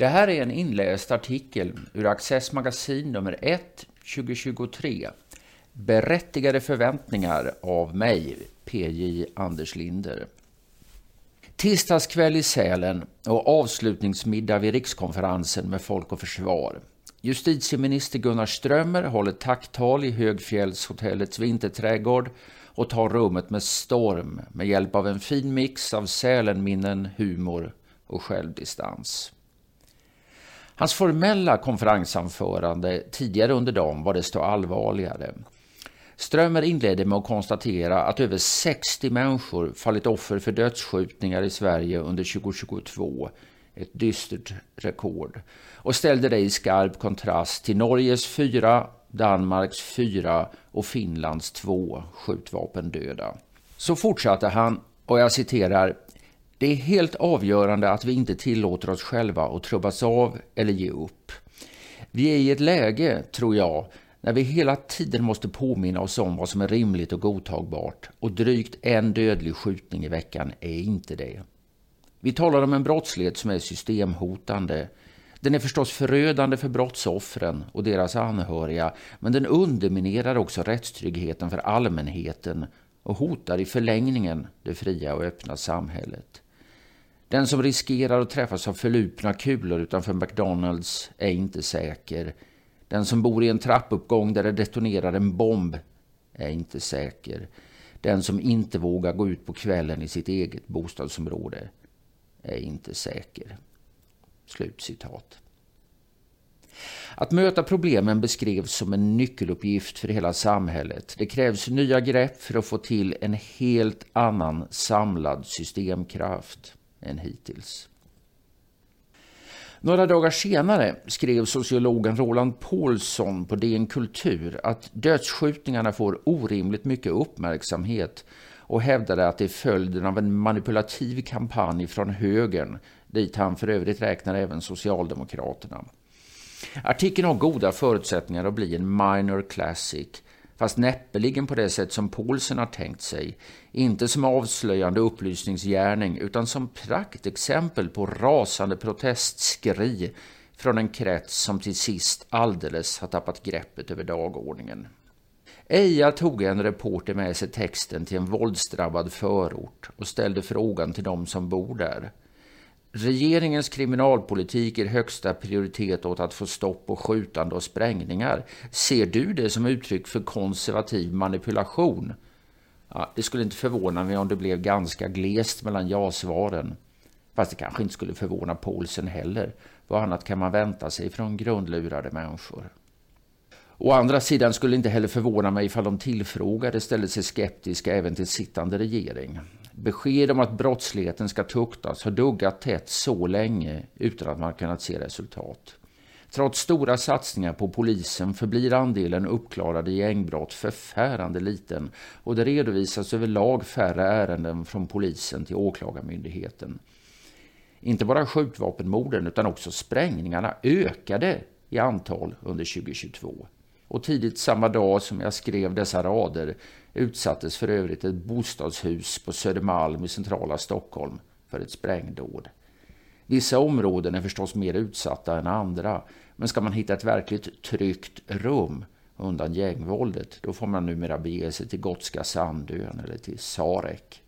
Det här är en inläst artikel ur Access Magasin nummer 1 2023. Berättigade förväntningar av mig, PJ Anders Linder. Tisdagskväll i Sälen och avslutningsmiddag vid rikskonferensen med Folk och Försvar. Justitieminister Gunnar Strömmer håller tacktal i Högfjällshotellets vinterträdgård och tar rummet med storm med hjälp av en fin mix av Sälenminnen, humor och självdistans. Hans formella konferensanförande tidigare under dagen var desto allvarligare. Strömmer inledde med att konstatera att över 60 människor fallit offer för dödsskjutningar i Sverige under 2022, ett dystert rekord, och ställde det i skarp kontrast till Norges fyra, Danmarks fyra och Finlands två skjutvapendöda. Så fortsatte han, och jag citerar, det är helt avgörande att vi inte tillåter oss själva att trubbas av eller ge upp. Vi är i ett läge, tror jag, när vi hela tiden måste påminna oss om vad som är rimligt och godtagbart och drygt en dödlig skjutning i veckan är inte det. Vi talar om en brottslighet som är systemhotande. Den är förstås förödande för brottsoffren och deras anhöriga men den underminerar också rättstryggheten för allmänheten och hotar i förlängningen det fria och öppna samhället. Den som riskerar att träffas av förlupna kulor utanför McDonalds är inte säker. Den som bor i en trappuppgång där det detonerar en bomb är inte säker. Den som inte vågar gå ut på kvällen i sitt eget bostadsområde är inte säker. Slutcitat. Att möta problemen beskrevs som en nyckeluppgift för hela samhället. Det krävs nya grepp för att få till en helt annan samlad systemkraft än hittills. Några dagar senare skrev sociologen Roland Paulsson på DN Kultur att dödsskjutningarna får orimligt mycket uppmärksamhet och hävdade att det är följden av en manipulativ kampanj från högern, dit han för övrigt räknar även Socialdemokraterna. Artikeln har goda förutsättningar att bli en minor classic fast näppeligen på det sätt som Paulsen har tänkt sig. Inte som avslöjande upplysningsgärning utan som praktexempel på rasande protestskri från en krets som till sist alldeles har tappat greppet över dagordningen. Eja tog en reporter med sig texten till en våldsdrabbad förort och ställde frågan till dem som bor där. Regeringens kriminalpolitik ger högsta prioritet åt att få stopp på skjutande och sprängningar. Ser du det som uttryck för konservativ manipulation? Ja, det skulle inte förvåna mig om det blev ganska glest mellan ja-svaren. Fast det kanske inte skulle förvåna Paulsen heller. Vad annat kan man vänta sig från grundlurade människor? Å andra sidan skulle det inte heller förvåna mig ifall de tillfrågade ställde sig skeptiska även till sittande regering. Besked om att brottsligheten ska tuktas har duggat tätt så länge utan att man kunnat se resultat. Trots stora satsningar på polisen förblir andelen uppklarade gängbrott förfärande liten och det redovisas överlag färre ärenden från polisen till åklagarmyndigheten. Inte bara skjutvapenmorden utan också sprängningarna ökade i antal under 2022. Och tidigt samma dag som jag skrev dessa rader utsattes för övrigt ett bostadshus på Södermalm i centrala Stockholm för ett sprängdåd. Vissa områden är förstås mer utsatta än andra, men ska man hitta ett verkligt tryggt rum undan gängvåldet, då får man numera bege sig till Gotska Sandön eller till Sarek.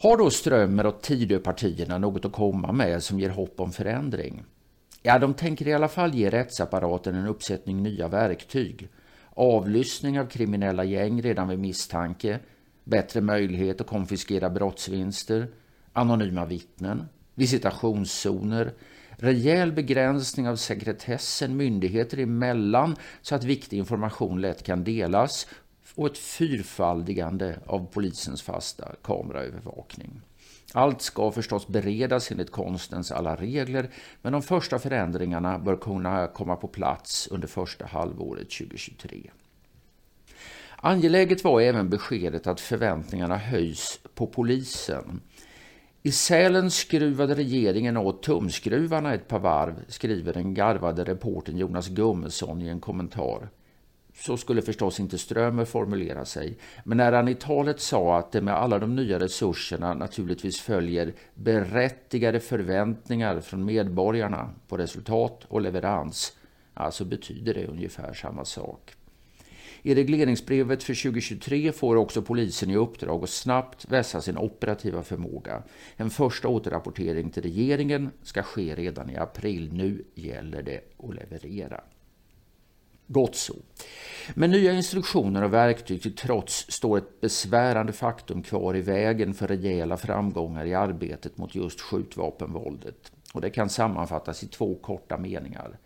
Har då Strömmer och Tidöpartierna något att komma med som ger hopp om förändring? Ja, de tänker i alla fall ge rättsapparaten en uppsättning nya verktyg. Avlyssning av kriminella gäng redan vid misstanke, bättre möjlighet att konfiskera brottsvinster, anonyma vittnen, visitationszoner, rejäl begränsning av sekretessen myndigheter emellan så att viktig information lätt kan delas. Och ett fyrfaldigande av polisens fasta kameraövervakning. Allt ska förstås beredas enligt konstens alla regler, men de första förändringarna bör kunna komma på plats under första halvåret 2023. Angeläget var även beskedet att förväntningarna höjs på polisen. I Sälen skruvade regeringen åt tumskruvarna ett par varv, skriver den garvade reporten Jonas Gummesson i en kommentar. Så skulle förstås inte Strömer formulera sig. Men när han i talet sa att det med alla de nya resurserna naturligtvis följer berättigade förväntningar från medborgarna på resultat och leverans, alltså betyder det ungefär samma sak. I regleringsbrevet för 2023 får också polisen i uppdrag att snabbt vässa sin operativa förmåga. En första återrapportering till regeringen ska ske redan i april. Nu gäller det att leverera. Gott så. Men nya instruktioner och verktyg till trots står ett besvärande faktum kvar i vägen för rejäla framgångar i arbetet mot just skjutvapenvåldet. Och det kan sammanfattas i två korta meningar.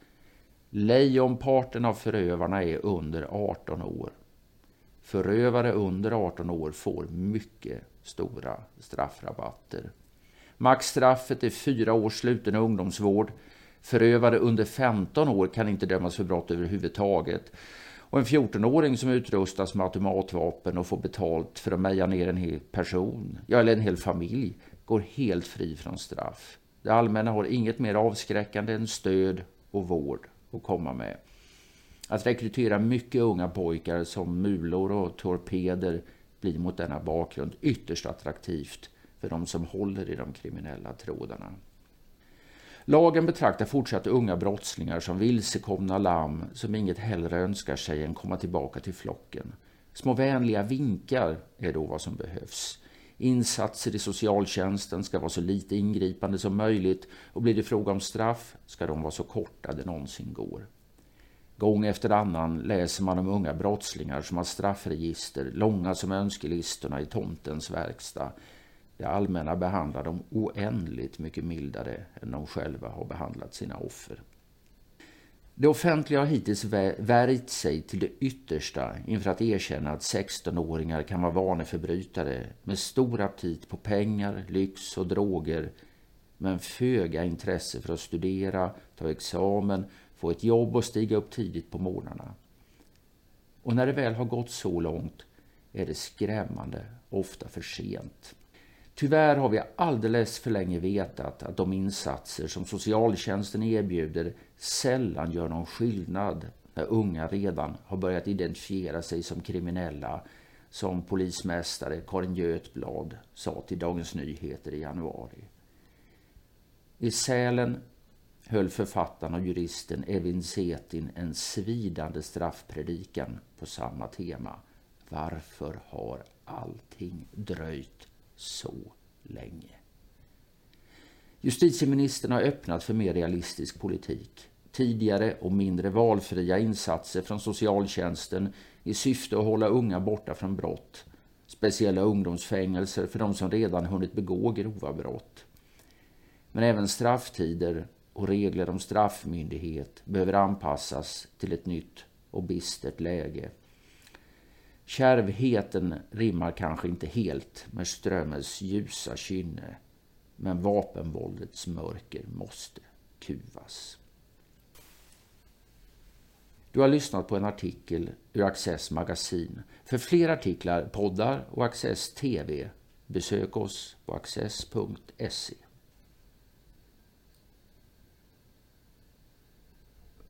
Lejonparten av förövarna är under 18 år. Förövare under 18 år får mycket stora straffrabatter. Maxstraffet är fyra års sluten ungdomsvård. Förövare under 15 år kan inte dömas för brott överhuvudtaget. Och en 14-åring som utrustas med automatvapen och får betalt för att meja ner en hel person, ja eller en hel familj, går helt fri från straff. Det allmänna har inget mer avskräckande än stöd och vård att komma med. Att rekrytera mycket unga pojkar som mulor och torpeder blir mot denna bakgrund ytterst attraktivt för de som håller i de kriminella trådarna. Lagen betraktar fortsatt unga brottslingar som vilsekomna lamm som inget hellre önskar sig än komma tillbaka till flocken. Små vänliga vinkar är då vad som behövs. Insatser i socialtjänsten ska vara så lite ingripande som möjligt och blir det fråga om straff ska de vara så korta det någonsin går. Gång efter annan läser man om unga brottslingar som har straffregister långa som önskelistorna i tomtens verkstad. Det allmänna behandlar dem oändligt mycket mildare än de själva har behandlat sina offer. Det offentliga har hittills värjt sig till det yttersta inför att erkänna att 16-åringar kan vara vaneförbrytare med stor aptit på pengar, lyx och droger men föga intresse för att studera, ta examen, få ett jobb och stiga upp tidigt på morgnarna. Och när det väl har gått så långt är det skrämmande, ofta för sent. Tyvärr har vi alldeles för länge vetat att de insatser som socialtjänsten erbjuder sällan gör någon skillnad när unga redan har börjat identifiera sig som kriminella som polismästare Karin Götblad sa till Dagens Nyheter i januari. I Sälen höll författaren och juristen Evin Zetin en svidande straffpredikan på samma tema. Varför har allting dröjt så länge? Justitieministern har öppnat för mer realistisk politik. Tidigare och mindre valfria insatser från socialtjänsten i syfte att hålla unga borta från brott. Speciella ungdomsfängelser för de som redan hunnit begå grova brott. Men även strafftider och regler om straffmyndighet behöver anpassas till ett nytt och bistert läge. Kärvheten rimmar kanske inte helt med Strömmes ljusa kynne men vapenvåldets mörker måste kuvas. Du har lyssnat på en artikel ur Access magasin. För fler artiklar, poddar och Access TV besök oss på access.se.